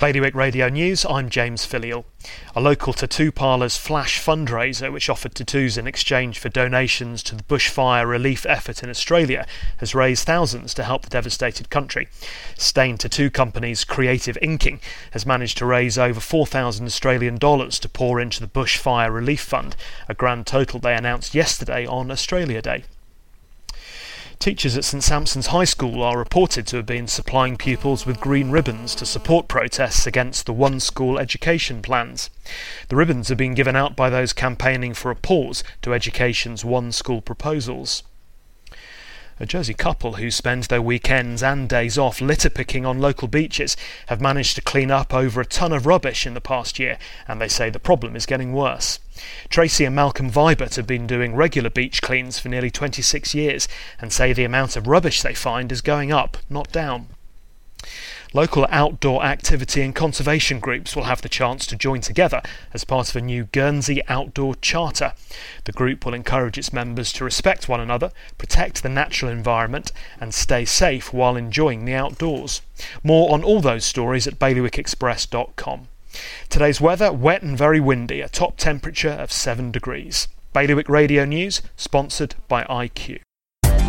Bailiwick Radio News, I'm James Filial. A local tattoo parlour's flash fundraiser, which offered tattoos in exchange for donations to the bushfire relief effort in Australia, has raised thousands to help the devastated country. Stain Tattoo Company's Creative Inking has managed to raise over 4,000 Australian dollars to pour into the bushfire relief fund, a grand total they announced yesterday on Australia Day. Teachers at St Sampson's High School are reported to have been supplying pupils with green ribbons to support protests against the one school education plans. The ribbons have been given out by those campaigning for a pause to education's one school proposals. A Jersey couple who spend their weekends and days off litter picking on local beaches have managed to clean up over a ton of rubbish in the past year, and they say the problem is getting worse. Tracy and Malcolm Vibert have been doing regular beach cleans for nearly 26 years and say the amount of rubbish they find is going up, not down. Local outdoor activity and conservation groups will have the chance to join together as part of a new Guernsey Outdoor Charter. The group will encourage its members to respect one another, protect the natural environment, and stay safe while enjoying the outdoors. More on all those stories at bailiwickexpress.com. Today's weather wet and very windy, a top temperature of 7 degrees. Bailiwick Radio News, sponsored by IQ